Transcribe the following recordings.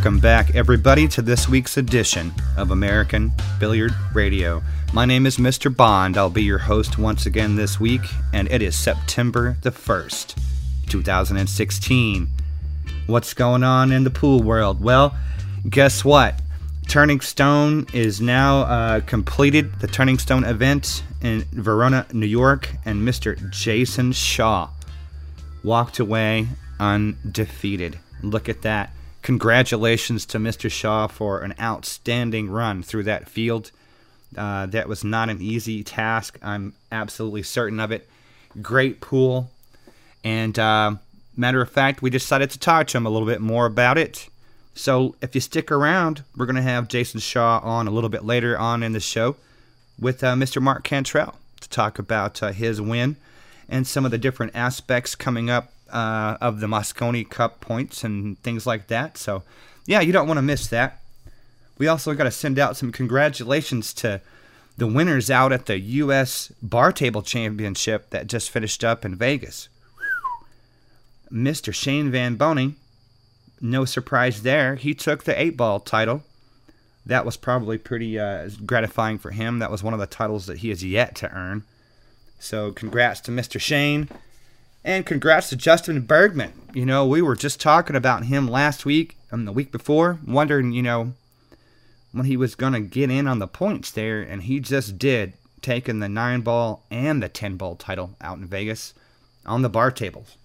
welcome back, everybody, to this week's edition of American Billiard Radio. My name is Mr. Bond. I'll be your host once again this week, and it is September the 1st, 2016. What's going on in the pool world? Well, guess what? Turning Stone is now uh, completed, the Turning Stone event in Verona, New York, and Mr. Jayson Shaw walked away undefeated. Look at that. Congratulations to Mr. Shaw for an outstanding run through that field. Uh, that was not an easy task. I'm absolutely certain of it. Great pool. And uh, matter of fact, we decided to talk to him a little bit more about it. So if you stick around, we're going to have Jayson Shaw on a little bit later on in the show with uh, Mr. Mark Cantrell to talk about uh, his win and some of the different aspects coming up uh, of the Mosconi Cup points and things like that. So, yeah, you don't want to miss that. We also got to send out some congratulations to the winners out at the U.S. Bar Table Championship that just finished up in Vegas. Mr. Shane Van Boening, no surprise there, he took the eight ball title. That was probably pretty uh, gratifying for him. That was one of the titles that he has yet to earn. So, congrats to Mr. Shane. And congrats to Justin Bergman. You know, we were just talking about him last week and the week before, wondering, you know, when he was going to get in on the points there, and he just did, taking the 9 ball and the 10 ball title out in Vegas on the bar tables.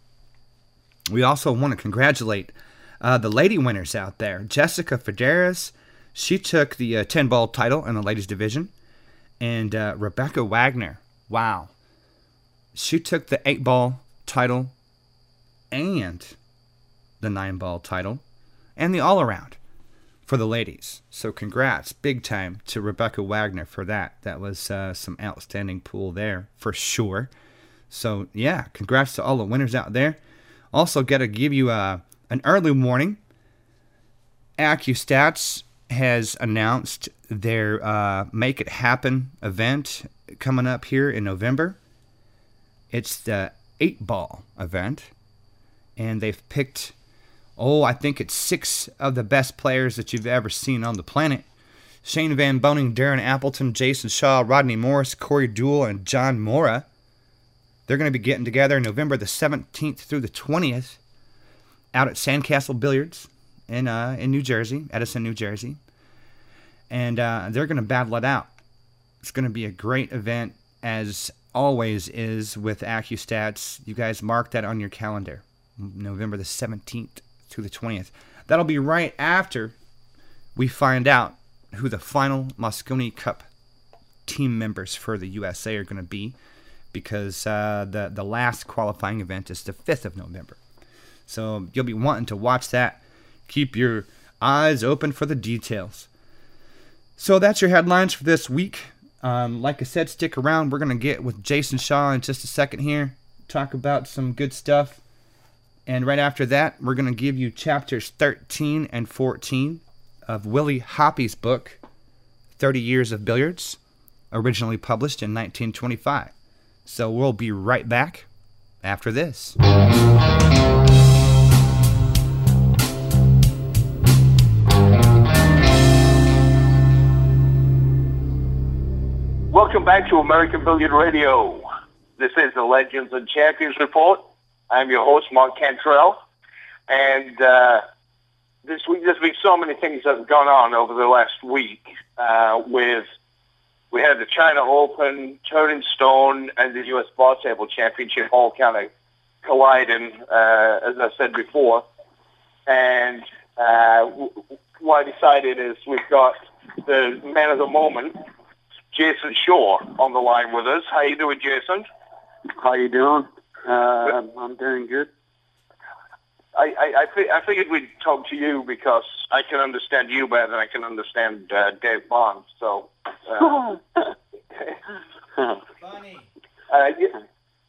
We also want to congratulate uh, the lady winners out there. Jessica Federes, she took the uh, 10 ball title in the ladies division. And uh, Rebecca Wagner, wow. She took the 8 ball title and the nine ball title and the all around for the ladies. So congrats, big time to Rebecca Wagner for that. That was uh, some outstanding pool there for sure. So yeah, congrats to all the winners out there. Also, got to give you uh, an early warning. AccuStats has announced their uh, Make It Happen event coming up here in November. It's the eight ball event, and they've picked, oh, I think it's six of the best players that you've ever seen on the planet. Shane Van Boening, Darren Appleton, Jayson Shaw, Rodney Morris, Corey Deuel, and John Morra. They're going to be getting together November the 17th through the 20th out at Sandcastle Billiards in uh, in New Jersey, Edison, New Jersey, and uh, they're going to battle it out. It's going to be a great event as always is with AccuStats. You guys mark that on your calendar. November the 17th to the 20th. That'll be right after we find out who the final Mosconi Cup team members for the USA are going to be because uh, the, the last qualifying event is the 5th of November. So you'll be wanting to watch that. Keep your eyes open for the details. So that's your headlines for this week. Um, like I said, stick around. We're going to get with Jayson Shaw in just a second here, talk about some good stuff. And right after that, we're going to give you chapters 13 and 14 of Willie Hoppe's book, 30 Years of Billiards, originally published in 1925. So we'll be right back after this. Welcome back to American Billiard Radio. This is the Legends and Champions Report. I'm your host, Mark Cantrell. And uh, this week, there's been so many things that have gone on over the last week uh, with we had the China Open, Turning Stone, and the U.S. Bar Table Championship all kind of colliding, uh, as I said before. And uh, what I decided is we've got the man of the moment, Jayson Shaw on the line with us. How you doing, Jayson? How you doing? Uh, I'm doing good. I, I, I, fi- I figured we'd talk to you because I can understand you better than I can understand uh, Dave Bond. So, uh, Funny. uh, you,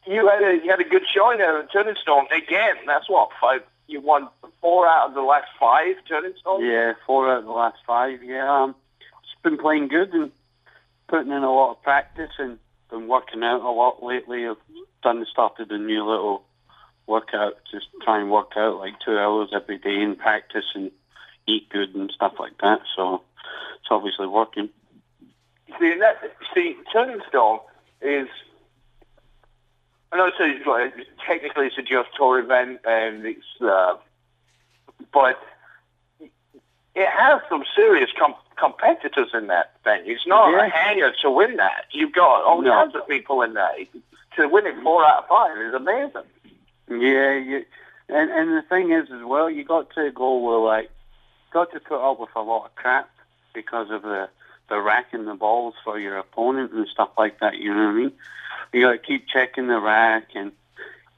you had a you had a good showing there at Turning Stone again. That's what five. You won four out of the last five Turning Stone. yeah, four out of the last five. Yeah, um, it's been playing good and putting in a lot of practice and been working out a lot lately. I've done started a new little workout, just try and work out like two hours every day in practice and eat good and stuff like that. So it's obviously working. See, that, see, Tombstone is. I know it's like, technically it's a Joss tour event, and it's, uh, but it has some serious com- competitors in that venue. It's not Yeah. a hanger to win that. You've got all No. kinds of people in there. To win it four out of five is amazing. Yeah, you, and and the thing is as well, you got to go with like, got to put up with a lot of crap because of the the racking the balls for your opponent and stuff like that. You know what I mean? You got to keep checking the rack and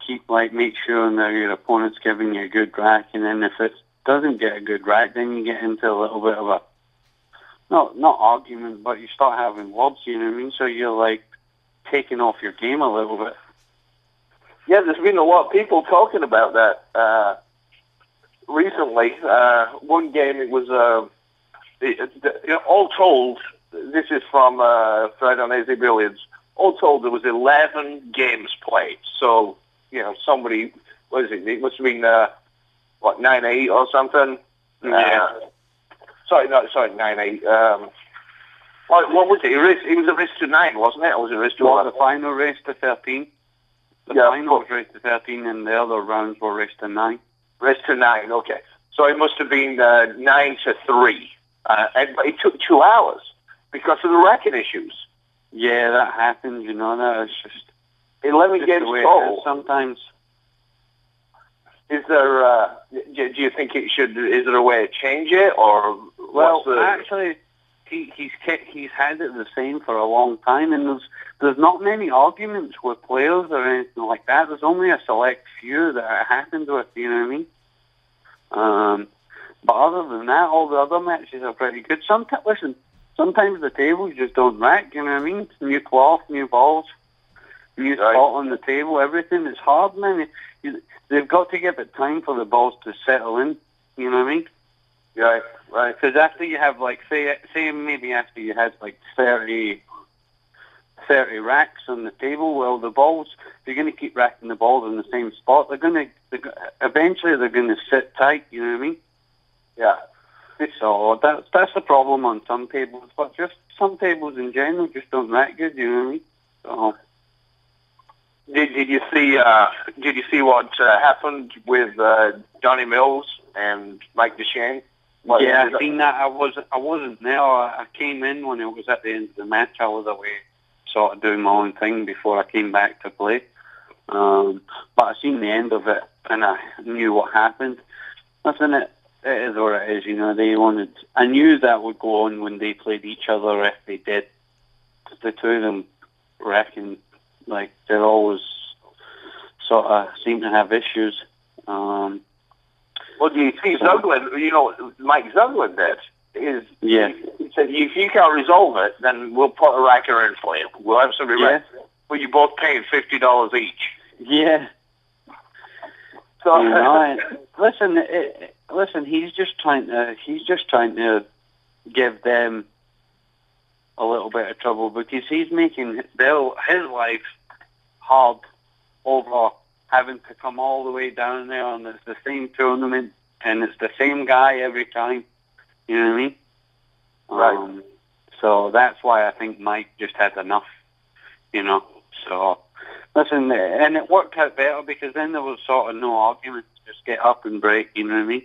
keep like make sure that your opponent's giving you a good rack, and then if it doesn't get a good rack, then you get into a little bit of a not not argument, but you start having words. You know what I mean? So you're like taking off your game a little bit. Yeah, there's been a lot of people talking about that uh, recently. Uh, one game, it was, uh, it, it, you know, all told, this is from uh, Fred on AZBilliards, all told there was 11 games played. So, you know, somebody, what is it, it must have been, uh, what, 9-8 or something? Yeah. Uh, sorry, no, sorry, 9-8. Um, what, what was it? It was, it was a race to 9, wasn't it? Or was it a race to Well, 11? the final race to 13. The Yeah, final was raced to 13, and the other rounds were raced to 9. Rest to nine, okay. So it must have been uh, nine to three. Uh, and but it took two hours because of the racking issues. Yeah, that happens, you know, that is just, 11 just games the way it is total. sometimes. Is there, uh, do, do you think it should, is there a way to change it or Well, the, actually, he, he's kept, he's had it the same for a long time, and there's there's not many arguments with players or anything like that. There's only a select few that it happened with. You know what I mean? Um, but other than that, all the other matches are pretty good. Sometimes, listen, sometimes the tables just don't rack. You know what I mean? New cloth, new balls, new Right. spot on the table. Everything is hard, man. They've got to give it time for the balls to settle in. You know what I mean? right, right. Because after you have like say say maybe after you had like 30, 30 racks on the table, well the balls you're going to keep racking the balls in the same spot. They're going to they're, eventually they're going to sit tight. You know what I mean? Yeah. So that's that's the problem on some tables, but just some tables in general just don't rack good. You know what I mean? So Did, did you see, uh, did you see what uh, happened with uh, Johnny Mills and Mike Dechaine? What yeah, I seen that. I was I wasn't there. I, came in when it was at the end of the match. I was away, sort of doing my own thing before I came back to play. Um, but I seen the end of it, and I knew what happened. Listen, it it is what it is. You know, they wanted. I knew that would go on when they played each other if they did. the two of them reckon like they're always sort of seem to have issues. Um, Well, do you see Zuglan, you know, Mike Zuglan did is Yeah. he said, if you can't resolve it, then we'll put a racker in for you. We'll have somebody Yeah. Well, you both paying $50 each. yeah. So, you know, listen, it, it- listen. He's just trying to. He's just trying to give them a little bit of trouble because he's making their his life hard over having to come all the way down there, and it's the same tournament, and it's the same guy every time. You know what I mean? Right. Um, so that's why I think Mike just had enough. You know. So listen, and it worked out better because then there was sort of no argument. Just get up and break. You know what I mean?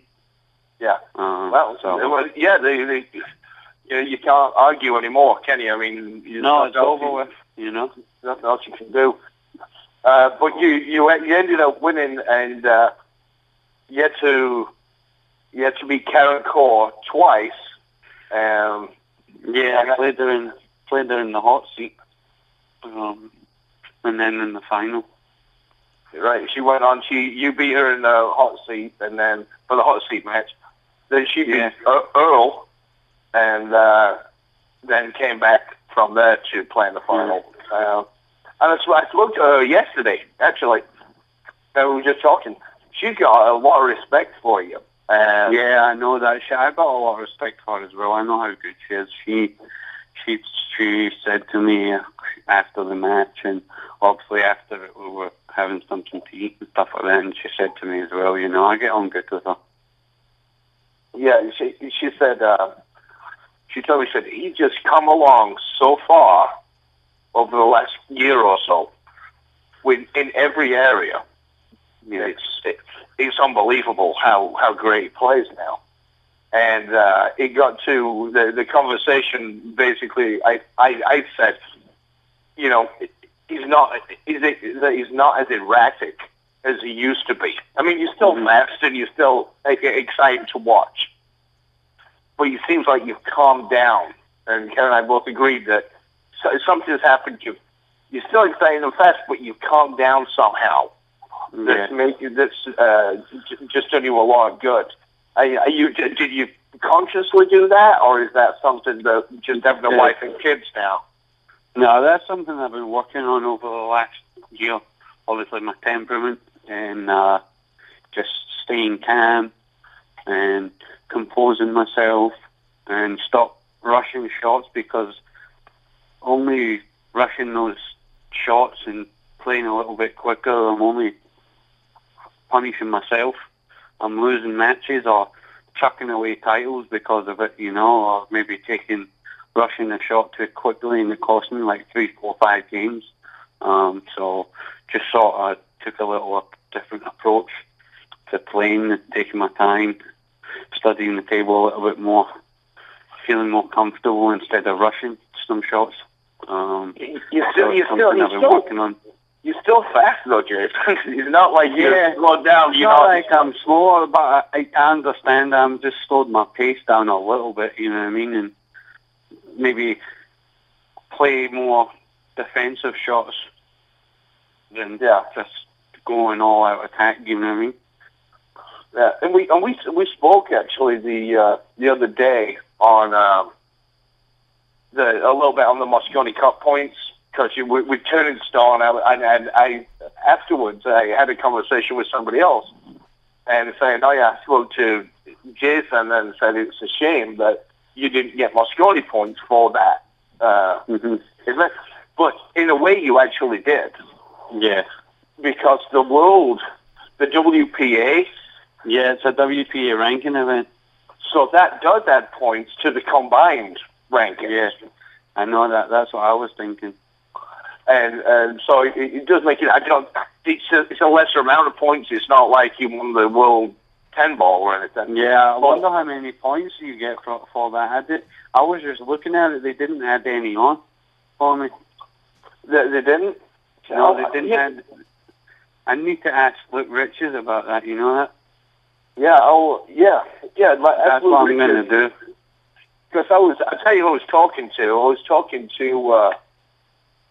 yeah. Um, Well, so well, yeah, they, they, you, you can't argue anymore, can you? I mean, you no, it's over with. You know. Nothing else you can do. Uh, but you, you you ended up winning, and uh, you had to you had to beat Karen Corr twice. Um, Yeah, I played her in played her in the hot seat, um, and then in the final. right, she went on. She you beat her in the hot seat, and then for the hot seat match, then she beat Yeah. Earl, and uh, then came back from there to play in the final. Uh, and I spoke- I spoke to her yesterday, actually. And we were just talking. She's got a lot of respect for you. And Yeah, I know that. She, I got a lot of respect for her as well. I know how good she is. She she she said to me after the match, and obviously after it, we were having something to eat and stuff like that. And she said to me as well, you know, I get on good with her. Yeah, she she said uh, she told me she said he just come along so far over the last year or so, with in every area. You know, it's it, it's unbelievable how how great he plays now. And uh, it got to the the conversation. Basically, I I, I said, you know, he's not he's, he's not as erratic as he used to be. I mean, you're still fast and you're still like, exciting to watch, but it seems like you've calmed down. And Karen and I both agreed that so- something's happened. You you're still exciting and fast, but you've calmed down somehow. That's make you that's uh, j- just done you a lot of good. Are, are you did did you consciously do that, or is that something that just having a Yeah. wife and kids now? No, that's something I've been working on over the last year. Obviously, my temperament and uh, just staying calm and composing myself and stop rushing shots because only rushing those shots and playing a little bit quicker, I'm only punishing myself. I'm losing matches or chucking away titles because of it, you know, or maybe taking rushing a shot too quickly and it cost me like three, four, five games. Um, so just sort of took a little different approach to playing, taking my time, studying the table a little bit more, feeling more comfortable instead of rushing some shots. Um, You still you still you still working on. you're still fast though, Jay. it's not like Yeah. you slow down. It's You not know, like I'm slower, but I, I understand I'm just slowed my pace down a little bit, you know what I mean? And maybe play more defensive shots than Yeah. just going all out attack, you know what I mean? Yeah, and we and we we spoke actually the uh, the other day on um, the a little bit on the Mosconi Cup points because we we turned Stone and I, and I afterwards I had a conversation with somebody else and saying oh yeah I spoke to Jayson and said it's a shame that you didn't get Mosconi points for that. Uh, hmm event, but in a way you actually did. Yeah. because the world the WPA Yeah, it's a WPA ranking event. So that does add points to the combined rankings. Yeah. I know that. That's what I was thinking. And and so it, it does make it. I don't. It's a, it's a lesser amount of points. It's not like you won the world ten ball or anything. Yeah, I wonder how many points you get for, for that. I did. I was just looking at it. They didn't add any on for me. They, they didn't. No, they didn't Yeah, add. I need to ask Luke Riches about that. You know that? yeah. Oh, yeah. Yeah. Like, That's what I'm going to do. Because I was. I tell you, who I was talking to. I was talking to uh,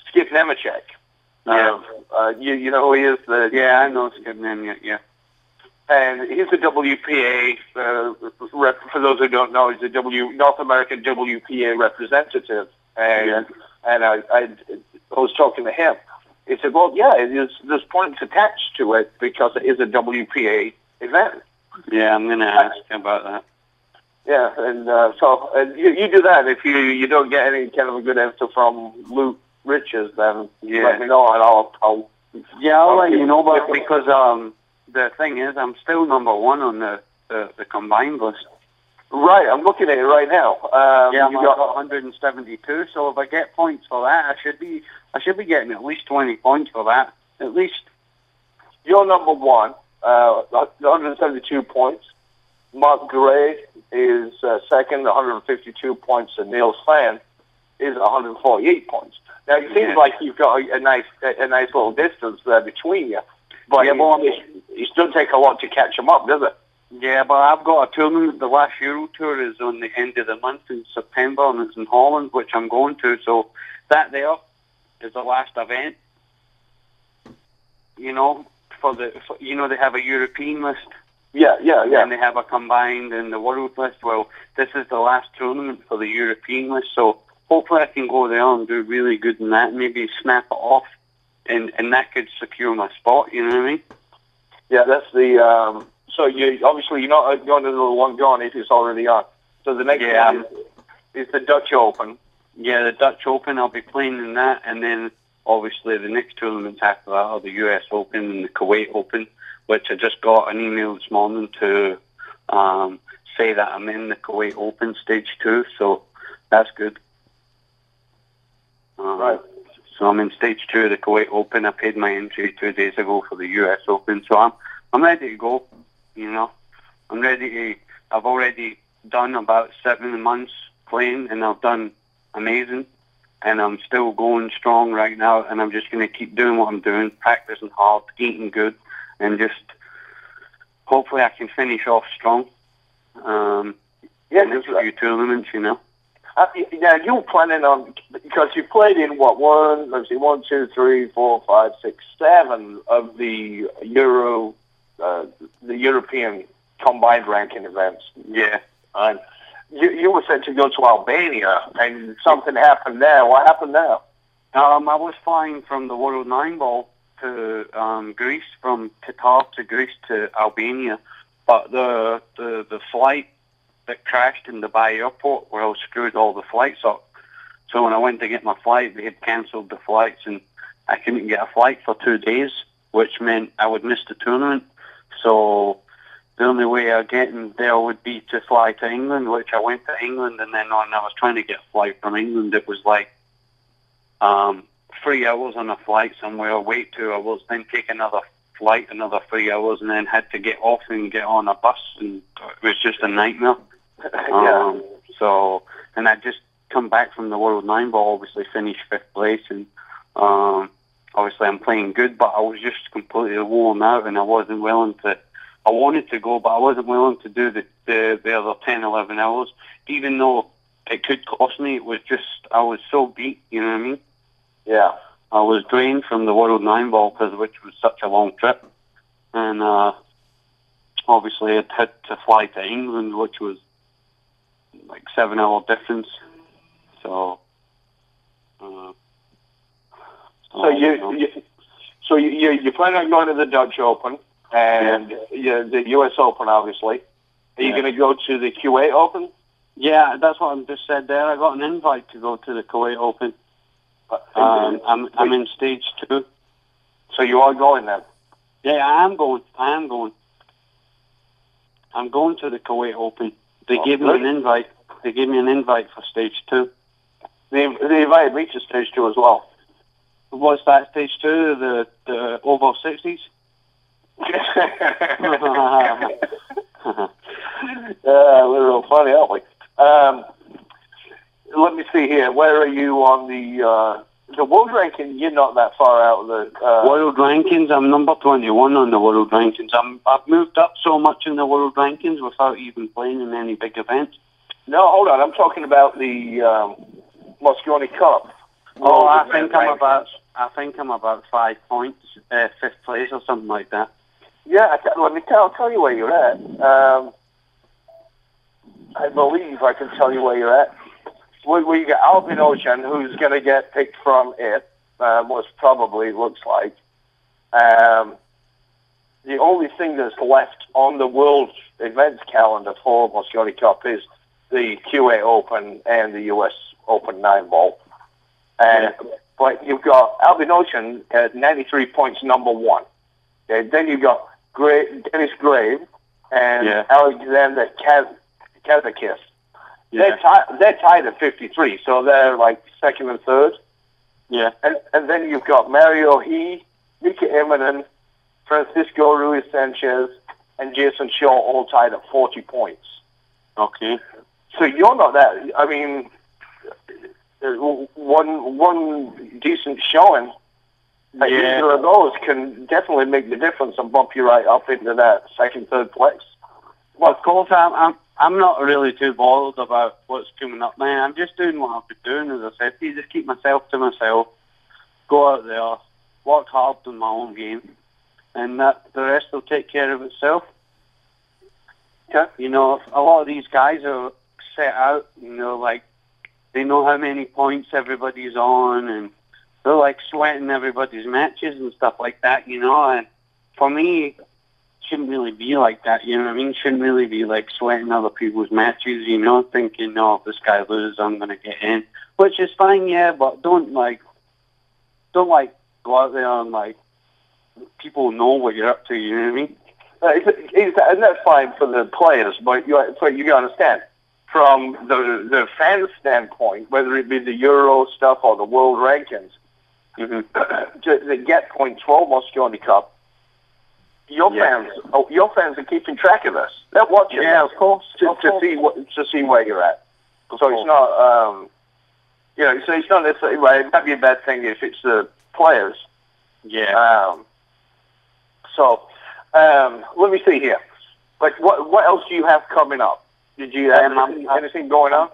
Skip Nemechek. Yeah. Uh, uh, you you know who he is? The Yeah, I know Skip name yet. Yeah. and he's a WPA. Uh, rep, for those who don't know, he's a W North American WPA representative, and Yeah. and I, I I was talking to him. He said, "Well, yeah, it is, there's points attached to it because it is a WPA event." Yeah, I'm going to ask about that. Yeah, and uh, so and you, you do that. If you you don't get any kind of a good answer from Luke Riches, then Yeah. let me know, and I'll I'll Yeah, I'll let you know, but because um, the thing is, I'm still number one on the the, the combined list. right. I'm looking at it right now. Um, Yeah, I'm you got 172. So if I get points for that, I should be I should be getting at least 20 points for that. At least. You're number one, uh, 172 points. Mark Gray is uh, second, 152 points, and Neil Sand is 148 points. Now it seems Yeah. like you've got a, a nice, a, a nice little distance there between you, but Yeah, it, but it, it still take a lot to catch them up, does it? Yeah, but I've got a tournament. The last Euro Tour is on the end of the month in September, and it's in Holland, which I'm going to. So that there is the last event. You know, for the for, you know they have a European list. Yeah, yeah, yeah. and they have a combined in the world list. Well, this is the last tournament for the European list, so hopefully I can go there and do really good in that. Maybe snap it off, and and that could secure my spot. You know what I mean? Yeah, that's the. Um, so you obviously you're not going to the one going if it's already on. So the next Yeah. one is the Dutch Open. Yeah, the Dutch Open. I'll be playing in that, and then obviously the next tournaments after that are the US Open and the Kuwait Open, which I just got an email this morning to um, say that I'm in the Kuwait Open stage two, so that's good. Um, Right. So I'm in stage two of the Kuwait Open. I paid my entry two days ago for the US Open, so I'm I'm ready to go. You know, I'm ready to. I've already done about seven months playing, and I've done amazing, and I'm still going strong right now. And I'm just going to keep doing what I'm doing, practicing hard, eating good, and just hopefully I can finish off strong. Um, Yeah, there's a few tournaments, you know. Uh, now you're planning on because you played in what one? Let's see, one, two, three, four, five, six, seven of the Euro, uh, the European combined ranking events. Yeah. And you, you were set to go to Albania, and something happened there. What happened there? Um, I was flying from the World Nine Ball to um, Greece, from Qatar to Greece to Albania, but the the the flight that crashed in Dubai airport, well, screwed all the flights up. So when I went to get my flight, they had cancelled the flights, and I couldn't get a flight for two days, which meant I would miss the tournament. So the only way of getting there would be to fly to England, which I went to England, and then when I was trying to get a flight from England, it was like um, three hours on a flight somewhere, wait two hours, then take another flight, another three hours, and then had to get off and get on a bus, and it was just a nightmare. yeah. Um, so, and I just come back from the World Nine Ball, obviously finished fifth place, and um, obviously I'm playing good, but I was just completely worn out, and I wasn't willing to. I wanted to go, but I wasn't willing to do the the, the other 10, 11 hours, even though it could cost me. It was just I was so beat, you know what I mean? Yeah. I was drained from the World Nine Ball because which was such a long trip, and uh, obviously it had to fly to England, which was like seven hour difference. So, uh, So you, you so you, you you plan on going to the Dutch Open and yeah, the U.S. Open, obviously. Are you Yeah. going to go to the Kuwait Open? yeah, that's what I just said there. I got an invite to go to the Kuwait Open. Um, I'm I'm in stage two. so you are going then? Yeah, I am going. I am going. I'm going to the Kuwait Open. They Oh, gave me an invite. They gave me an invite for stage two. They, they invited me to stage two as well. What's that stage two? The the over sixties. uh, we're all funny, aren't we? Um, let me see here. Where are you on the uh, the world ranking? You're not that far out of the. Uh, world rankings. I'm number twenty one on the world rankings. I'm I've moved up so much in the world rankings without even playing in any big events. no, hold on. I'm talking about the um, Mosconi Cup. Oh, I think I'm about I think I'm about five points, uh, fifth place or something like that. Yeah, I can, let me tell tell you where you're at. Um, I believe I can tell you where you're at. We, we got Albin Ouschan, who's going to get picked from it. Uh, most probably looks like. Um, the only thing that's left on the world events calendar for Mosconi Cup is the QA Open and the US Open nine ball. And but you've got Albin Ouschan at 93 points, number one. Okay, then you've got Gra- Denis Grabe and Yeah. Alexander Kaz- Kazakis. Yeah, They're, ti- they're tied at 53, so they're like second and third. yeah, And, and then you've got Mario He, Mika Immonen, Francisco Ruiz Sanchez, and Jayson Shaw all tied at 40 points. okay. So you're not that. I mean, one one decent showing at Yeah. either of those can definitely make the difference and bump you right up into that second, third place. Well, of course, I'm, I'm I'm not really too bothered about what's coming up, man. I'm just doing what I've been doing, as I said. You just keep myself to myself, go out there, work hard in my own game, and that the rest will take care of itself. Okay. You know, a lot of these guys are set out. You know, like they know how many points everybody's on, and they're like sweating everybody's matches and stuff like that. You know, and for me, shouldn't really be like that, you know what I mean? Shouldn't really be like sweating other people's matches, you know, thinking, no, if this guy loses, I'm going to get in. Which is fine, yeah, but don't like, don't like go out there and like, people know what you're up to, you know what I mean? And that's fine for the players, but you, so you got to understand from the the fan standpoint, whether it be the Euro stuff or the world rankings, Mm-hmm. to, to get points for almost Cup. Your Yeah. fans, oh, your fans are keeping track of us. They're watching Yeah, this of course. to, of to course. see what to see where you're at. So it's not, um, you know, so it's not necessarily. Well, it might be a bad thing if it's the players. Yeah. Um, so um, let me see here. Like, what what else do you have coming up? Did you have Um, anything, anything going on?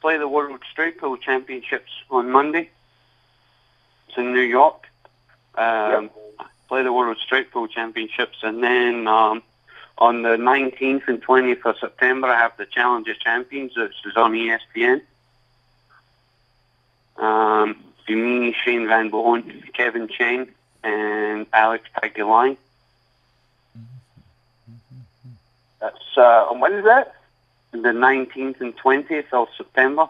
Play the World Straight Pool Championships on Monday. It's in New York. Um, Play the World Straight Pool Championships, and then um, on the 19th and 20th of September, I have the Challenger Champions, which is on ESPN. Um, me, Shane Van Boening, Kevin Chen, and Alex Pagulayan. That's uh, and when is that? The 19th and 20th of September.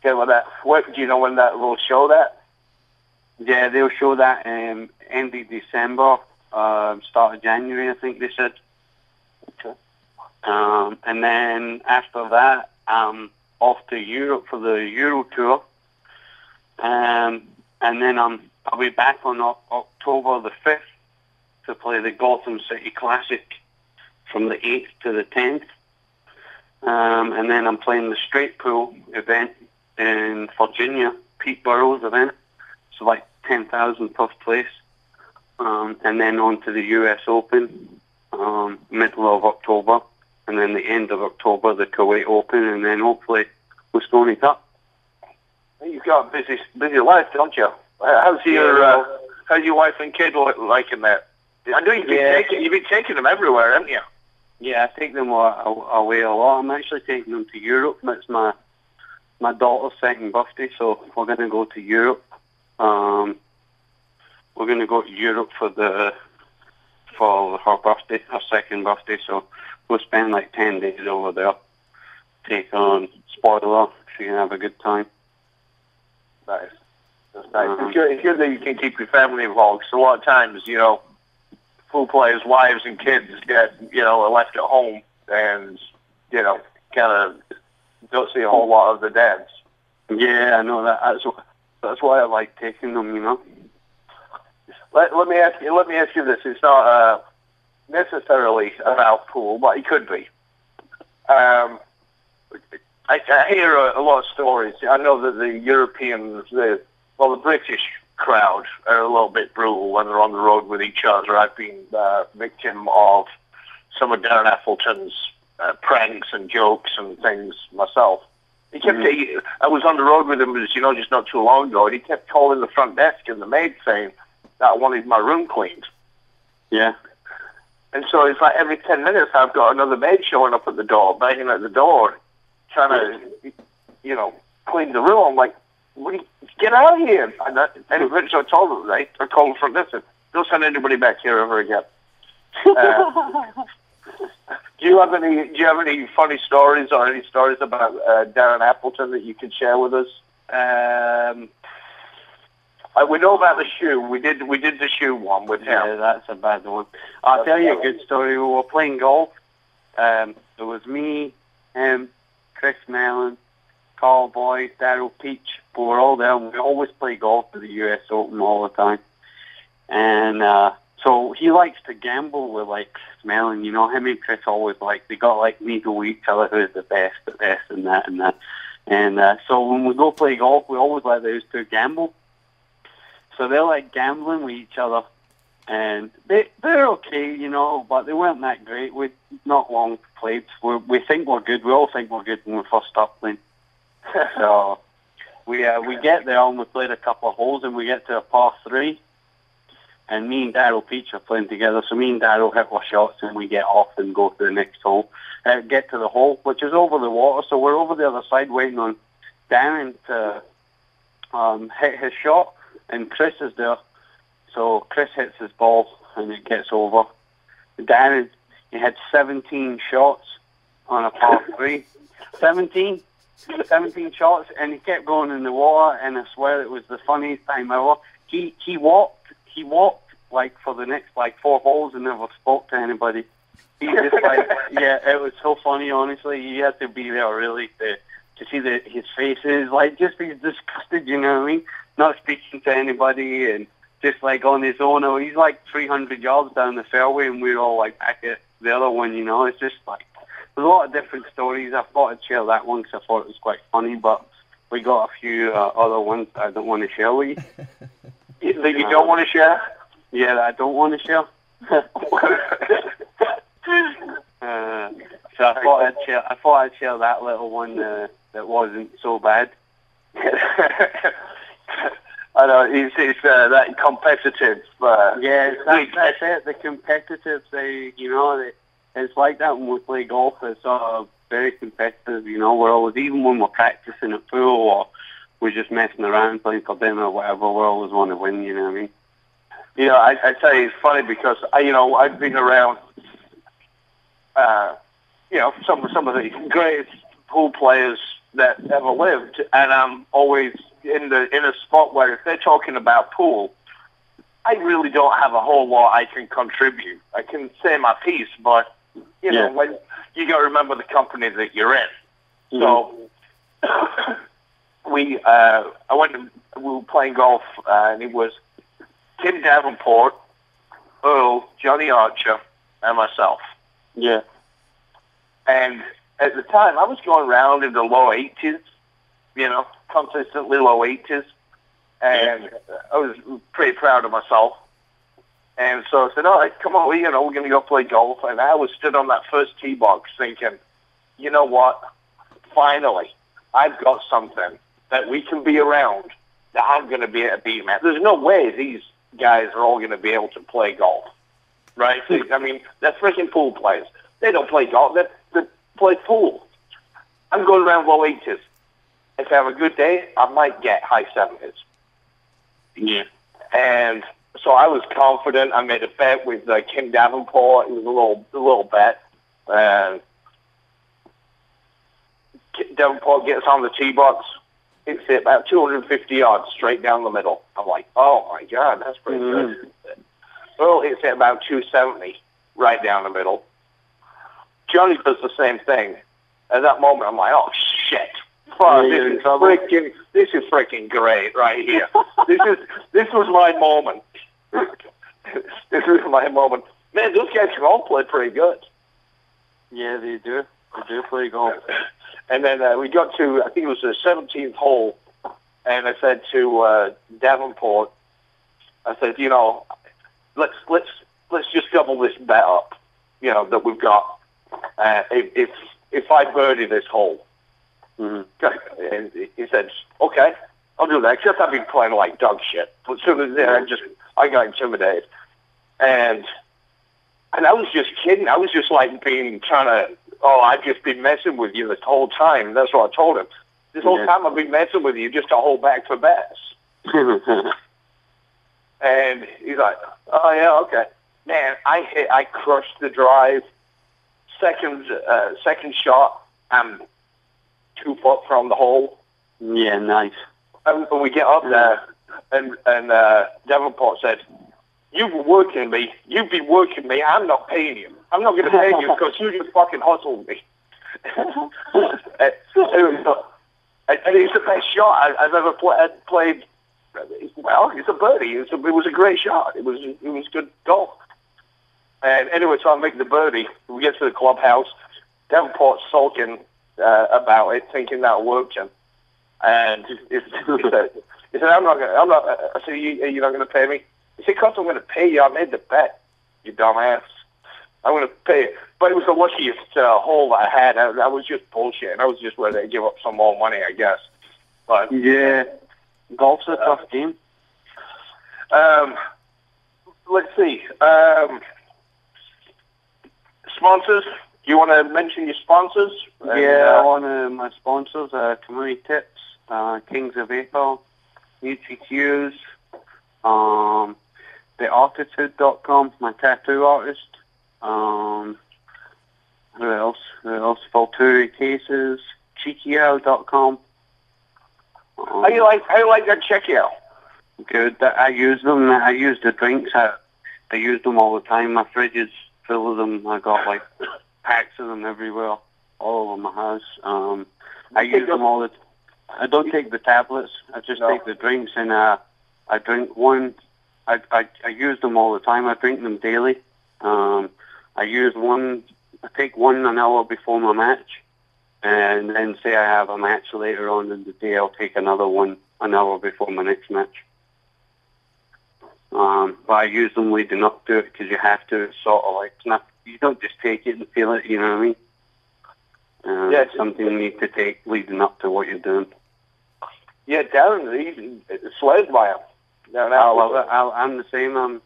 Okay, well, that what do you know when that will show that? Yeah, they'll show that um, end of December, um, start of January, I think they said. Okay. Um, and then after that, I'm off to Europe for the Euro tour. Um, and then I'm, I'll be back on o- October the 5th to play the Gotham City Classic from the 8th to the 10th. Um, and then I'm playing the straight pool event in Virginia, Pete Burrows event. So like 10,000 first place. Um, and then on to the US Open, um, middle of October. And then the end of October, the Kuwait Open. And then hopefully Mosconi Cup. You've got a busy busy life, don't you? Uh, How's your uh, how's your wife and kid li- liking that? I know you've been Yeah. taking you've been taking them everywhere, haven't you? Yeah, I take them away a lot. I'm actually taking them to Europe. It's my my daughter's second birthday, so we're going to go to Europe. Um, we're going to go to Europe for the for her birthday, her second birthday. So we'll spend like ten days over there. Take on spoiler. She can have a good time. Nice. That's nice. It's, good, it's good that you can keep your family involved. 'cause a lot of times, you know, pool players' wives and kids get, you know, are left at home and, you know, kind of don't see a whole lot of the dads. Yeah, I know that. That's wh- that's why I like taking them. You know. Let, let me ask you. Let me ask you this. It's not uh, necessarily about pool, but it could be. Um, I, I hear a, a lot of stories. I know that the Europeans, the well, the British crowd are a little bit brutal when they're on the road with each other. I've been uh, victim of some of Darren Appleton's uh, pranks and jokes and things myself. He kept. He, I was on the road with him, you know, just not too long ago, and he kept calling the front desk and the maid saying that I wanted my room cleaned. Yeah. And so it's like every 10 minutes I've got another maid showing up at the door, banging at the door, trying to, you know, clean the room. I'm like, what you, get out of here. And, I, and eventually I told them, right? I called them from this, and don't send anybody back here ever again. Uh, do you have any, do you have any funny stories or any stories about uh, Darren Appleton that you can share with us? Um, Uh, we know about the shoe. We did, we did the shoe one with him. Yeah, that's a bad one. I'll tell you a good story. We were playing golf. Um, it was me, him, Chris Melling, Karl Boyes, Daryl Peach. We were all there. And we always play golf for the U.S. Open all the time. And uh, so he likes to gamble with like Melling. You know, him and Chris always like they got like me needle each other who's the best at this and that and that. And uh, so when we go play golf, we always let those two gamble. So they're like gambling with each other and they they're okay, you know, but they weren't that great. We not long played. We we think we're good. We all think we're good when we first start playing. so we uh, we get there and we played a couple of holes and we get to a par three. And me and Daryl Peach are playing together. So me and Daryl hit our shots and we get off and go to the next hole. Uh, get to the hole, which is over the water. So we're over the other side waiting on Darren to um, hit his shot. And Chris is there. So Chris hits his ball and it gets over. Darren, he had 17 shots on a par three. 17? 17 shots and he kept going in the water and I swear it was the funniest time ever. He, he walked, he walked like for the next like four holes and never spoke to anybody. He just like yeah, it was so funny. Honestly, you had to be there really to to see the his faces, like just be disgusted. You know what I mean? Not speaking to anybody and just like on his own. Oh, He's like 300 yards down the fairway, and we're all like back at the other one. You know, it's just like a lot of different stories. I thought I'd share that one because I thought it was quite funny, but we got a few uh, other ones that I don't want to share with you. that you don't want to share? Yeah, that I don't want to share. uh, so I thought I'd share. I thought I'd share that little one uh, that wasn't so bad. I know it's, it's uh, that competitive. Uh, yeah, that's, that's it. The competitive. They, you know, they, it's like that when we play golf. It's sort of very competitive. You know, we're always even when we're practicing at pool or we're just messing around playing for dinner or whatever. We always want to win. You know what I mean? You know, I, I tell you, it's funny because I, you know, I've been around. Uh, you know, some some of the greatest pool players that ever lived, and I'm always in the in a spot where if they're talking about pool, I really don't have a whole lot I can contribute. I can say my piece, but you know, when you got to remember the company that you're in. Mm-hmm. So we, uh, I went. To, we were playing golf, uh, and it was Kim Davenport, Earl, Johnny Archer, and myself. Yeah. And at the time, I was going around in the low 80s, you know, consistently low 80s. And yeah. I was pretty proud of myself. And so I said, all right, come on, we, you know, we're going to go play golf. And I was stood on that first tee box thinking, you know what? Finally, I've got something that we can be around that I'm going to be able to beat, man. There's no way these guys are all going to be able to play golf, right? I mean, they're freaking pool players. They don't play golf. They, they play pool. I'm going around low 80s. If I have a good day, I might get high 70s. Yeah. And so I was confident. I made a bet with uh, Kim Davenport. It was a little, a little bet. And Davenport gets on the tee box. It's about 250 yards straight down the middle. I'm like, oh my god, that's pretty mm-hmm. good. Well, it's at about 270 right down the middle. Johnny does the same thing. At that moment, I'm like, oh shit. Fuck, yeah, this is freaking, this is freaking great right here. this is, this was my moment. this is my moment. Man, those guys can all play pretty good. Yeah, they do. They do play golf. And then uh, we got to, I think it was the 17th hole, and I said to uh, Davenport, I said, you know, let's let's let's just double this bet up, you know, that we've got. Uh, if, if if I birdie this hole, mm-hmm. and he said, okay, I'll do that. Except I've been playing like dog shit. But soon as there, I just I got intimidated, and and I was just kidding. I was just like being trying to. Oh, I've just been messing with you this whole time. That's what I told him. This whole yeah. time I've been messing with you just to hold back for bets. and he's like, "Oh yeah, okay." Man, I hit. I crushed the drive. Second, uh, second shot. I'm two foot from the hole. Yeah, nice. And when we get up there, and and uh, Davenport said, "You've been working me. You've been working me. I'm not paying you. I'm not going to pay you because you just fucking hustled me." and, and it's the best shot I've ever play, played. Well, it's a birdie. It was a, it was a great shot. It was it was good golf. And anyway, so I make the birdie. We get to the clubhouse. Davenport's sulking uh, about it, thinking that'll work him. And he, said, he said, "I'm not going to, I'm not." I said, you, "You're not going to pay me." He said, "Cause I'm going to pay you. I made the bet. You dumbass. I'm going to pay you." But it was the luckiest uh, hole I had. I, I was just bullshit. And I was just ready to give up some more money, I guess. But yeah, golf's a tough uh, game. Um, let's see. Um, sponsors. Do you want to mention your sponsors? Yeah, uh, one of my sponsors, uh, Community Tips, uh, Kings of April, NutriQs, um, TheArtitude.com, my tattoo artist. Um, who else? Who else? Volturi Cases, Cheekyo.com. Um, how you like? How you like that Cheekyo? Good. I use them. I use the drinks. I I use them all the time. My fridge is full of them. I got like packs of them everywhere, all over my house. Um, I use them all the. I don't take the tablets. I just No. take the drinks, and uh, I drink one. I, I I use them all the time. I drink them daily. Um, I use one. I take one an hour before my match, and then say I have a match later on in the day. I'll take another one an hour before my next match. Um, but I use them leading up to it because you have to. It's sort of like not. You don't just take it and feel it. You know what I mean? Uh, Yeah, it's something you need to take leading up to what you're doing. Yeah, Darren, he's sled by him. I love it. I, I'm the same. I'm,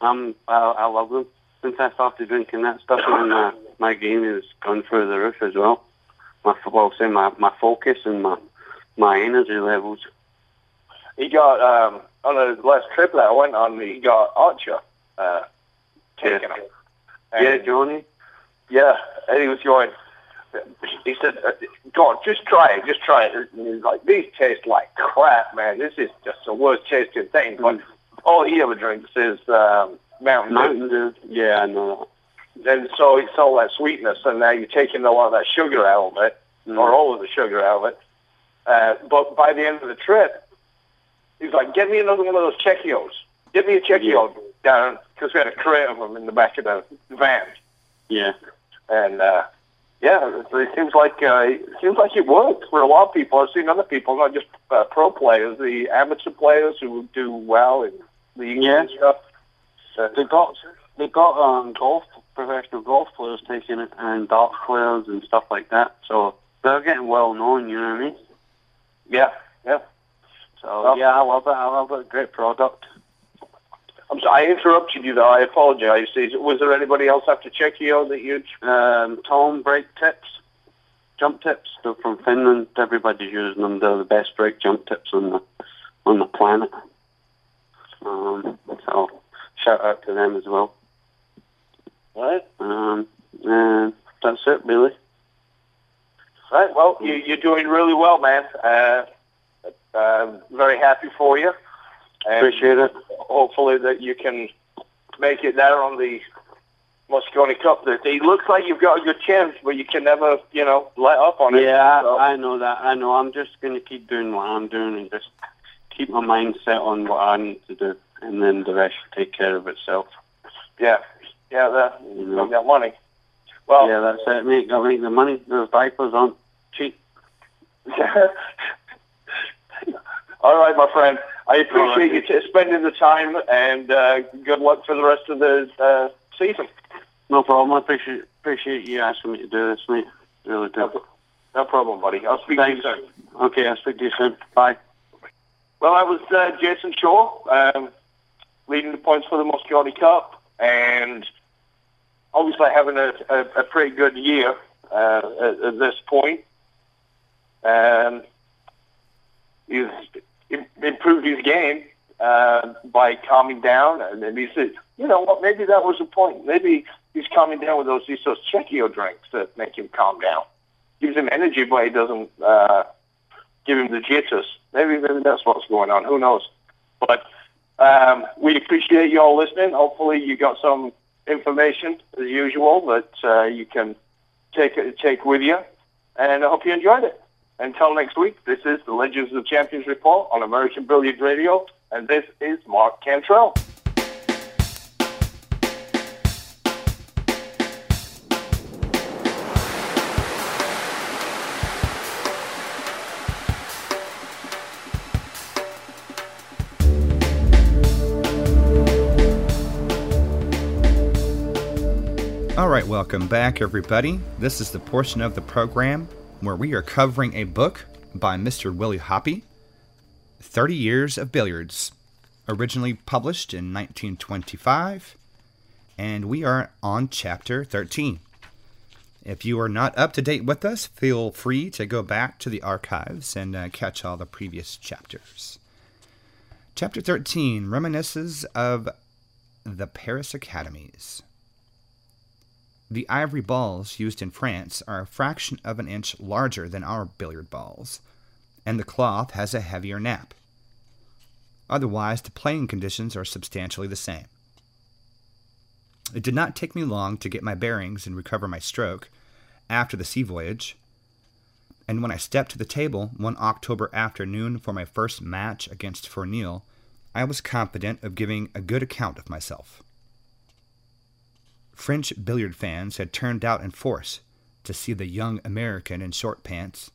I'm, I, I love them. Since I started drinking that stuff, and my my game has gone through the roof as well. My well, say my my focus and my my energy levels. He got um, on the last trip that I went on. He got Archer uh, taking him. yeah, Johnny. Yeah, and he was going. He said, uh, "God, just try it, just try it." And he's like, "These taste like crap, man. This is just the worst tasting thing." But Mm. all he ever drinks is um, Mountain. Mountain Dew. Yeah, I know And so it's all that sweetness, and now you're taking a lot of that sugar out of it, that. or all of the sugar out of it. Uh, but by the end of the trip, he's like, "Get me another one of those Chekios. Get me a Chekio down because we had a crate of them in the back of the van." Yeah. And uh, yeah, it, seems like uh, it seems like it works for a lot of people. I've seen other people, not just uh, pro players, the amateur players who do well in leagues Yeah. and stuff. Uh, They got they got um golf professional golf players taking it and dart players and stuff like that. So they're getting well known. You know what I mean? yeah, yeah. So Well- yeah, I love it. I love it. Great product. I'm sorry, I interrupted you though. I apologize. Was there anybody else after Chekio that you? Um, Taom break tips, jump tips. They're from Finland. Everybody's using them. They're the best break jump tips on the on the planet. Um, so shout out to them as well. Right, Um, and that's it, really. right. Well, you, you're doing really well, man. Uh, uh, very happy for you. Appreciate it. hopefully that you can make it there on the Mosconi Cup. That it looks like you've got a good chance, but you can never, you know, let up on it. Yeah, So- I, I know that. I know. I'm just going to keep doing what I'm doing and just keep my mind set on what I need to do, and then the rest will take care of itself. yeah, yeah. That, You know? got money. Well, yeah, that's it, mate. Got to make the money. Those diapers on cheap. All right, my friend. I appreciate right. you t- spending the time, and uh, good luck for the rest of the uh, season. No problem. I appreciate appreciate you asking me to do this, mate. Really do. No problem, buddy. I'll speak Thanks. to you soon. Okay, I'll speak to you soon. Bye. Well, that was uh, Jayson Shaw um, leading the points for the Mosconi Cup, and obviously having a, a, a pretty good year uh, at, at this point. Um, he's improved his game uh, by calming down, and maybe he said, you know what, maybe that was the point. Maybe he's calming down with those these those Chekio drinks that make him calm down. Gives him energy, but he doesn't uh, give him the jitters. Maybe maybe that's what's going on. Who knows? But um, we appreciate you all listening. Hopefully, you got some information as usual that uh, you can take take with you, and I hope you enjoyed it. Until next week, this is the Legends of Champions report on American Billiard Radio, and this is Mark Cantrell. Welcome back, everybody. This is the portion of the program where we are covering a book by Mr. Willie Hoppe 30 Years of Billiards, originally published in 1925, and we are on chapter 13. If you are not up to date with us, feel free to go back to the archives and uh, catch all the previous chapters. Chapter 13 reminisces of the Paris Academies. The ivory balls used in France are a fraction of an inch larger than our billiard balls, and the cloth has a heavier nap. Otherwise, the playing conditions are substantially the same. It did not take me long to get my bearings and recover my stroke after the sea voyage. And when I stepped to the table one October afternoon for my first match against Fournil, I was confident of giving a good account of myself. French billiard fans had turned out in force to see the young American in short pants,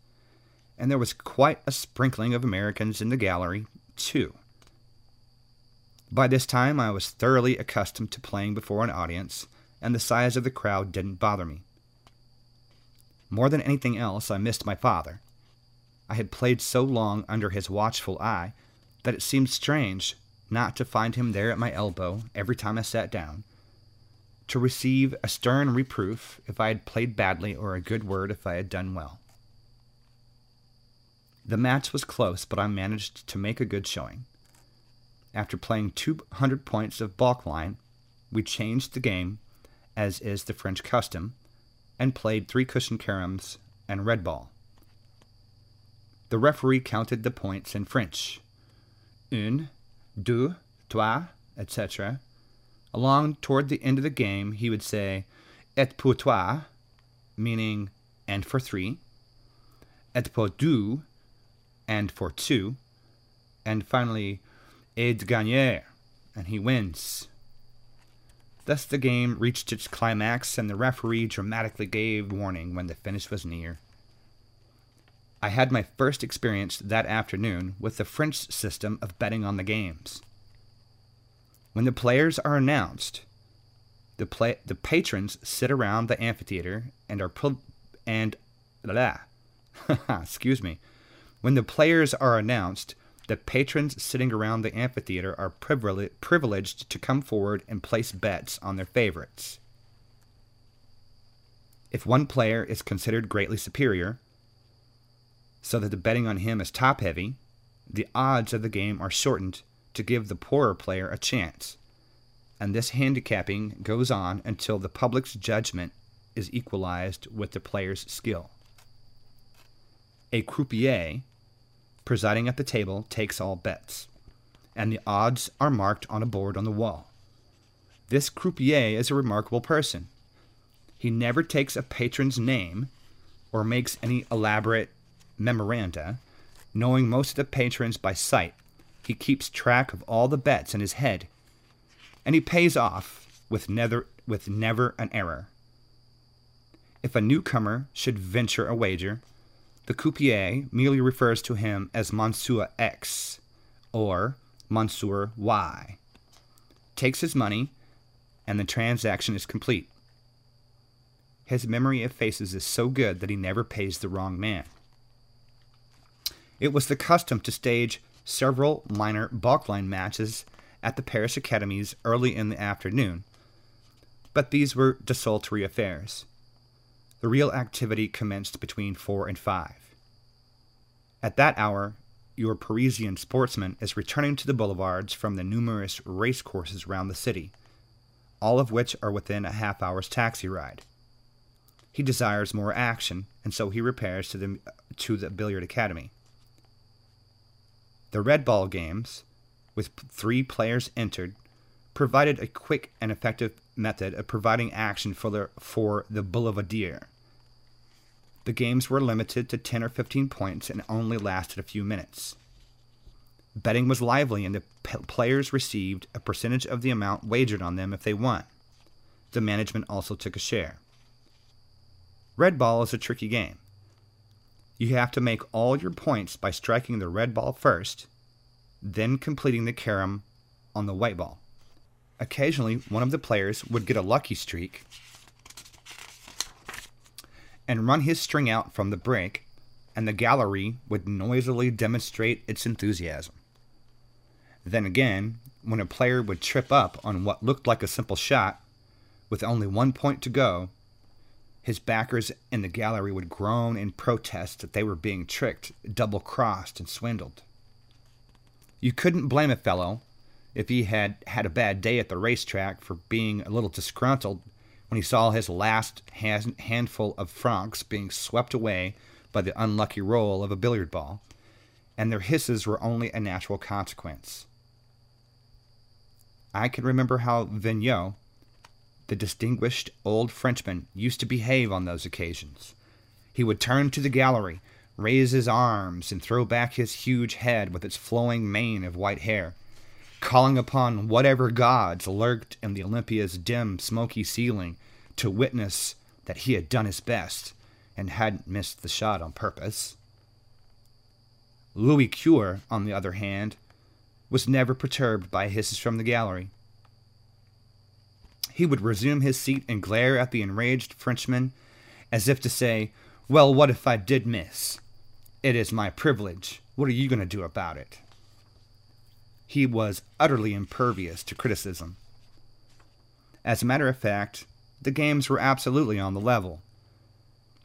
and there was quite a sprinkling of Americans in the gallery, too. By this time, I was thoroughly accustomed to playing before an audience, and the size of the crowd didn't bother me. More than anything else, I missed my father. I had played so long under his watchful eye that it seemed strange not to find him there at my elbow every time I sat down, to receive a stern reproof if I had played badly or a good word if I had done well. The match was close, but I managed to make a good showing. After playing 200 points of balk line, we changed the game, as is the French custom, and played three cushion caroms and red ball. The referee counted the points in French. Un, deux, trois, etc. Along toward the end of the game, he would say, Et pour toi, meaning and for three, et pour deux, and for two, and finally, et de gagner, and he wins. Thus the game reached its climax, and the referee dramatically gave warning when the finish was near. I had my first experience that afternoon with the French system of betting on the games. When the players are announced, the play, the patrons sit around the amphitheater and are pro- and blah, excuse me. When the players are announced, the patrons sitting around the amphitheater are privileged to come forward and place bets on their favorites. If one player is considered greatly superior, so that the betting on him is top heavy, the odds of the game are shortened to give the poorer player a chance. And this handicapping goes on until the public's judgment is equalized with the player's skill. A croupier presiding at the table takes all bets, and the odds are marked on a board on the wall. This croupier is a remarkable person. He never takes a patron's name or makes any elaborate memoranda, knowing most of the patrons by sight. He keeps track of all the bets in his head, and he pays off with never, with never an error. If a newcomer should venture a wager, the croupier merely refers to him as Monsieur X or Monsieur Y, takes his money, and the transaction is complete. His memory of faces is so good that he never pays the wrong man. It was the custom to stage several minor balkline matches at the Paris academies early in the afternoon, but these were desultory affairs. The real activity commenced between 4 and 5. At that hour, your Parisian sportsman is returning to the boulevards from the numerous race courses round the city, all of which are within a half hour's taxi ride. He desires more action, and so he repairs to the, to the billiard academy. The red ball games, with three players entered, provided a quick and effective method of providing action for the, for the boulevardier. The games were limited to 10 or 15 points and only lasted a few minutes. Betting was lively, and the p- players received a percentage of the amount wagered on them if they won. The management also took a share. Red ball is a tricky game. You have to make all your points by striking the red ball first, then completing the carom on the white ball. Occasionally, one of the players would get a lucky streak and run his string out from the break, and the gallery would noisily demonstrate its enthusiasm. Then again, when a player would trip up on what looked like a simple shot, with only one point to go, his backers in the gallery would groan in protest that they were being tricked, double crossed, and swindled. You couldn't blame a fellow if he had had a bad day at the racetrack for being a little disgruntled when he saw his last handful of francs being swept away by the unlucky roll of a billiard ball, and their hisses were only a natural consequence. I can remember how Vignaux, the distinguished old Frenchman used to behave on those occasions. He would turn to the gallery, raise his arms, and throw back his huge head with its flowing mane of white hair, calling upon whatever gods lurked in the Olympia's dim, smoky ceiling to witness that he had done his best and hadn't missed the shot on purpose. Louis Cure, on the other hand, was never perturbed by hisses from the gallery. He would resume his seat and glare at the enraged Frenchman as if to say, Well, what if I did miss? It is my privilege. What are you going to do about it? He was utterly impervious to criticism. As a matter of fact, the games were absolutely on the level.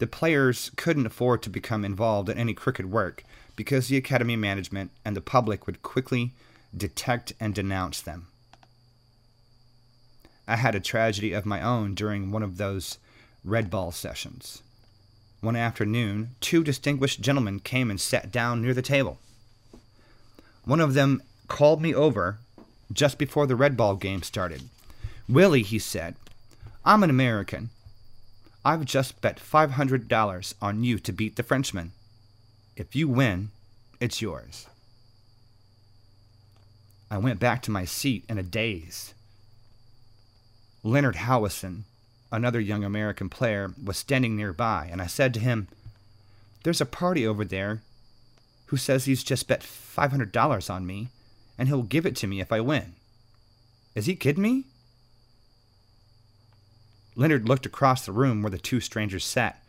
The players couldn't afford to become involved in any crooked work because the academy management and the public would quickly detect and denounce them. I had a tragedy of my own during one of those red ball sessions. One afternoon, two distinguished gentlemen came and sat down near the table. One of them called me over just before the red ball game started. Willie, he said, I'm an American. I've just bet $500 on you to beat the Frenchman. If you win, it's yours. I went back to my seat in a daze. Leonard Howison, another young American player, was standing nearby, and I said to him, There's a party over there who says he's just bet $500 on me, and he'll give it to me if I win. Is he kidding me? Leonard looked across the room where the two strangers sat.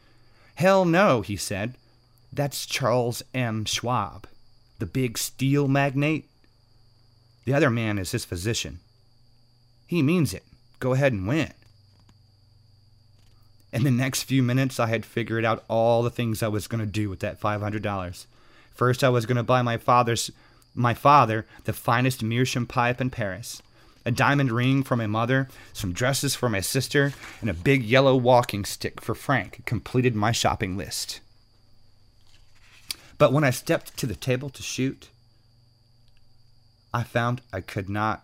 Hell no, he said. That's Charles M. Schwab, the big steel magnate. The other man is his physician. He means it. Go ahead and win. In the next few minutes, I had figured out all the things I was going to do with that $500. First, I was going to buy my father's my father the finest meerschaum pipe in Paris, a diamond ring for my mother, some dresses for my sister, and a big yellow walking stick for Frank completed my shopping list. But when I stepped to the table to shoot, I found I could not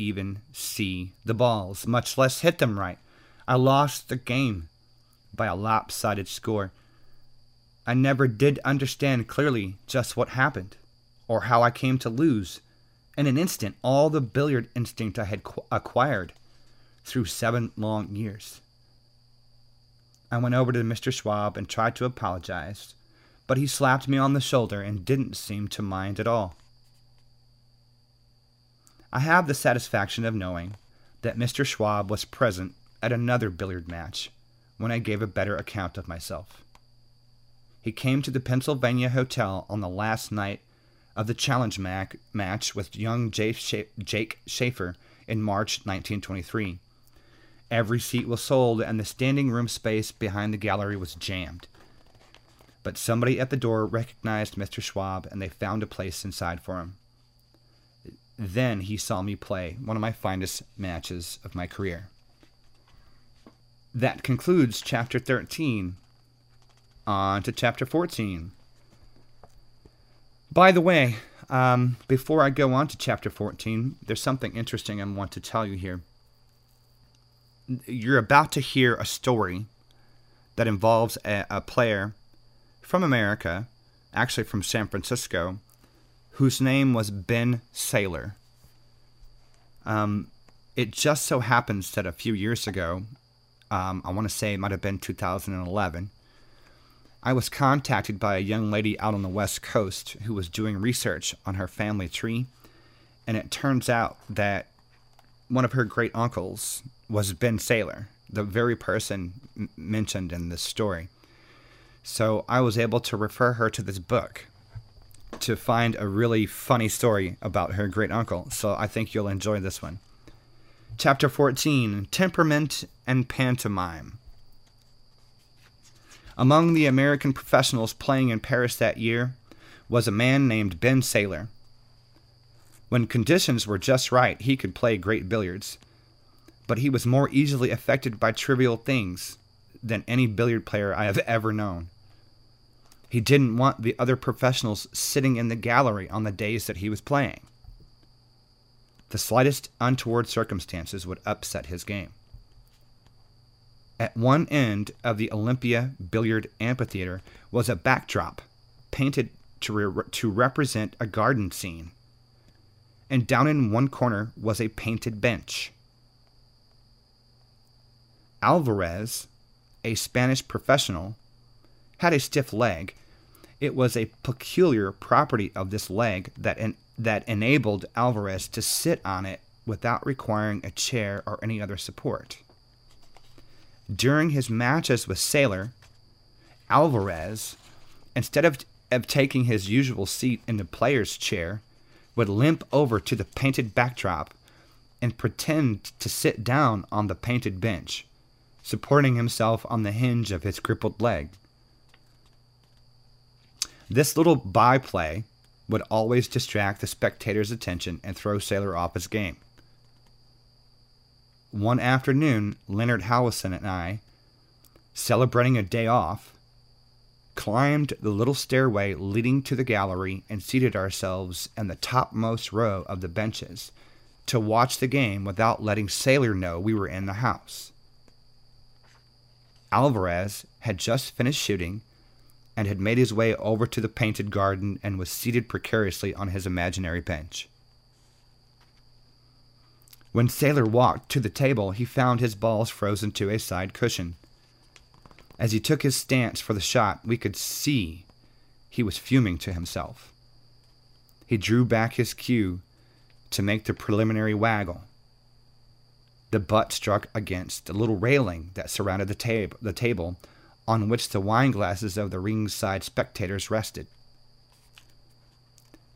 even see the balls, much less hit them right. I lost the game by a lopsided score. I never did understand clearly just what happened or how I came to lose. In an instant, all the billiard instinct I had qu- acquired through seven long years. I went over to Mr. Schwab and tried to apologize, but he slapped me on the shoulder and didn't seem to mind at all. I have the satisfaction of knowing that Mr. Schwab was present at another billiard match when I gave a better account of myself. He came to the Pennsylvania Hotel on the last night of the challenge mac- match with young Jake, Jake Schaefer in March 1923. Every seat was sold, and the standing room space behind the gallery was jammed. But somebody at the door recognized Mr. Schwab, and they found a place inside for him. Then he saw me play one of my finest matches of my career. That concludes chapter 13. On to chapter 14. By the way, um, before I go on to chapter 14, there's something interesting I want to tell you here. You're about to hear a story that involves a, a player from America, actually from San Francisco, whose name was Ben Saylor. Um, it just so happens that a few years ago, um, I want to say it might have been 2011, I was contacted by a young lady out on the West Coast who was doing research on her family tree, and it turns out that one of her great uncles was Ben Saylor, the very person m- mentioned in this story. So I was able to refer her to this book to find a really funny story about her great uncle. So I think you'll enjoy this one. Chapter 14 Temperament and Pantomime. Among the American professionals playing in Paris that year was a man named Ben Saylor. When conditions were just right, he could play great billiards, but he was more easily affected by trivial things than any billiard player I have ever known. He didn't want the other professionals sitting in the gallery on the days that he was playing. The slightest untoward circumstances would upset his game. At one end of the Olympia Billiard Amphitheater was a backdrop painted to, re- to represent a garden scene. And down in one corner was a painted bench. Alvarez, a Spanish professional, had a stiff leg. It was a peculiar property of this leg that, en- that enabled Alvarez to sit on it without requiring a chair or any other support. During his matches with Saylor, Alvarez, instead of, of taking his usual seat in the player's chair, would limp over to the painted backdrop and pretend to sit down on the painted bench, supporting himself on the hinge of his crippled leg. This little byplay would always distract the spectator's attention and throw Saylor off his game. One afternoon, Leonard Howison and I, celebrating a day off, climbed the little stairway leading to the gallery and seated ourselves in the topmost row of the benches to watch the game without letting Saylor know we were in the house. Alvarez had just finished shooting and had made his way over to the painted garden and was seated precariously on his imaginary bench. When Saylor walked to the table, he found his balls frozen to a side cushion. As he took his stance for the shot, we could see he was fuming to himself. He drew back his cue to make the preliminary waggle. The butt struck against the little railing that surrounded the, tab- the table on which the wine glasses of the ringside spectators rested.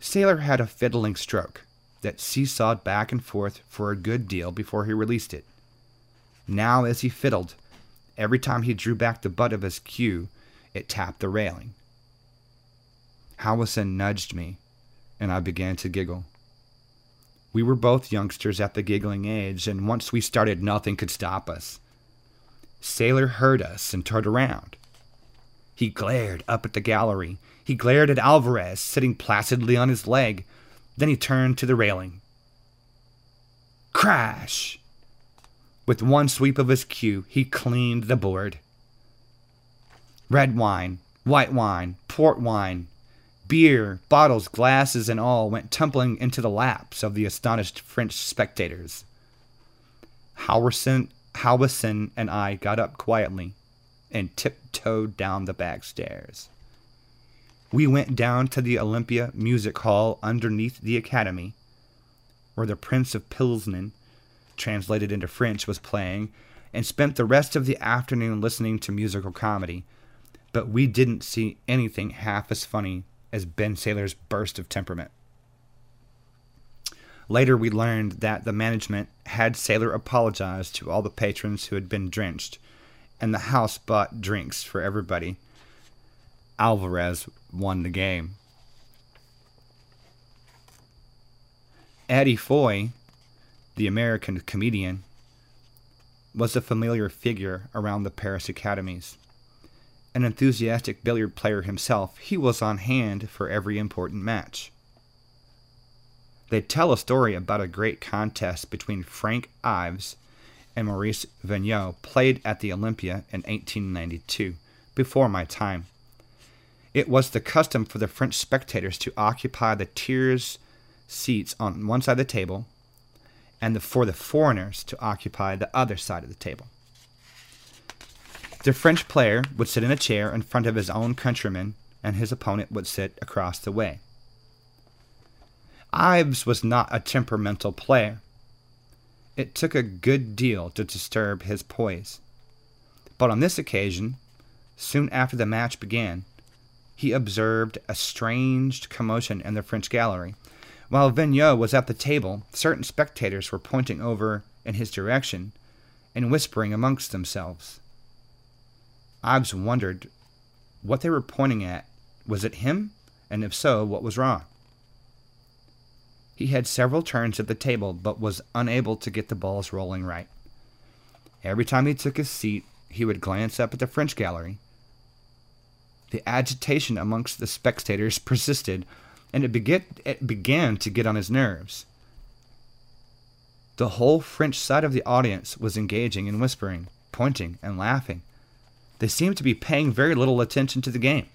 Saylor had a fiddling stroke that seesawed back and forth for a good deal before he released it. Now, as he fiddled, every time he drew back the butt of his cue, it tapped the railing. Howison nudged me, and I began to giggle. We were both youngsters at the giggling age, and once we started, nothing could stop us. Saylor heard us and turned around. He glared up at the gallery. He glared at Alvarez, sitting placidly on his leg. Then he turned to the railing. Crash! With one sweep of his cue, he cleaned the board. Red wine, white wine, port wine, beer, bottles, glasses, and all went tumbling into the laps of the astonished French spectators. Howison, Howison and I got up quietly and tiptoed down the back stairs. We went down to the Olympia Music Hall underneath the Academy, where the Prince of Pilsen, translated into French, was playing, and spent the rest of the afternoon listening to musical comedy. But we didn't see anything half as funny as Ben Saylor's burst of temperament. Later, we learned that the management had Saylor apologize to all the patrons who had been drenched, and the house bought drinks for everybody. Alvarez won the game. Eddie Foy, the American comedian, was a familiar figure around the Paris academies. An enthusiastic billiard player himself, he was on hand for every important match. They tell a story about a great contest between Frank Ives and Maurice Vignaux played at the Olympia in 1892, before my time. It was the custom for the French spectators to occupy the tiers seats on one side of the table, and the, for the foreigners to occupy the other side of the table. The French player would sit in a chair in front of his own countryman, and his opponent would sit across the way. Ives was not a temperamental player. It took a good deal to disturb his poise. But on this occasion, soon after the match began, he observed a strange commotion in the French gallery. While Vignaux was at the table, certain spectators were pointing over in his direction and whispering amongst themselves. Ives wondered what they were pointing at. Was it him? And if so, what was wrong? He had several turns at the table, but was unable to get the balls rolling right. Every time he took his seat, he would glance up at the French gallery. The agitation amongst the spectators persisted, and it, beget, it began to get on his nerves. The whole French side of the audience was engaging in whispering, pointing and laughing. They seemed to be paying very little attention to the game.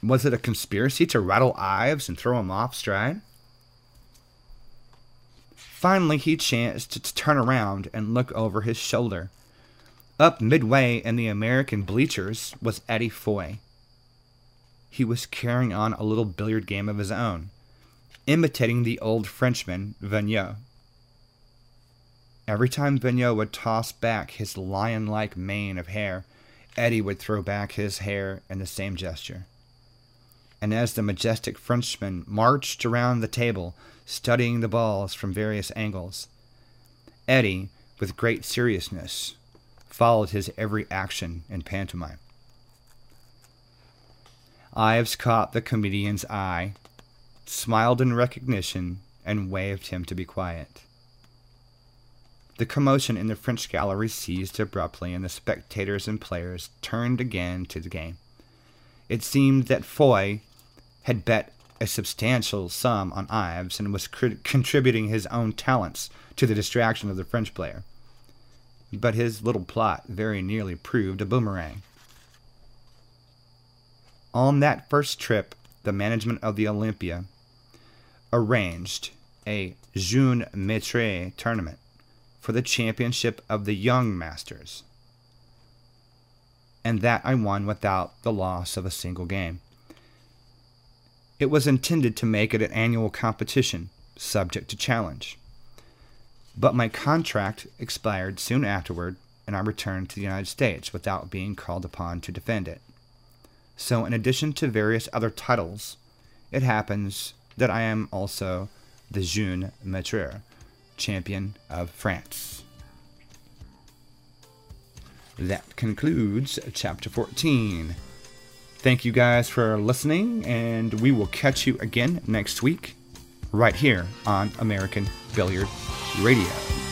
Was it a conspiracy to rattle Ives and throw him off stride? Finally, he chanced to turn around and look over his shoulder. Up midway in the American bleachers was Eddie Foy. He was carrying on a little billiard game of his own, imitating the old Frenchman, Vignaux. Every time Vignaux would toss back his lion like mane of hair, Eddie would throw back his hair in the same gesture. And as the majestic Frenchman marched around the table, studying the balls from various angles. Eddie, with great seriousness, followed his every action in pantomime. Ives caught the comedian's eye, smiled in recognition, and waved him to be quiet. The commotion in the French gallery ceased abruptly, and the spectators and players turned again to the game. It seemed that Foy had bet a substantial sum on Ives and was contributing his own talents to the distraction of the French player. But his little plot very nearly proved a boomerang. On that first trip, the management of the Olympia arranged a Jeune Maître tournament for the championship of the young masters. And that I won without the loss of a single game. It was intended to make it an annual competition, subject to challenge. But my contract expired soon afterward, and I returned to the United States without being called upon to defend it. So, in addition to various other titles, it happens that I am also the Jeune Maître, champion of France. That concludes chapter 14. Thank you guys for listening, and we will catch you again next week, right here on American Billiard Radio.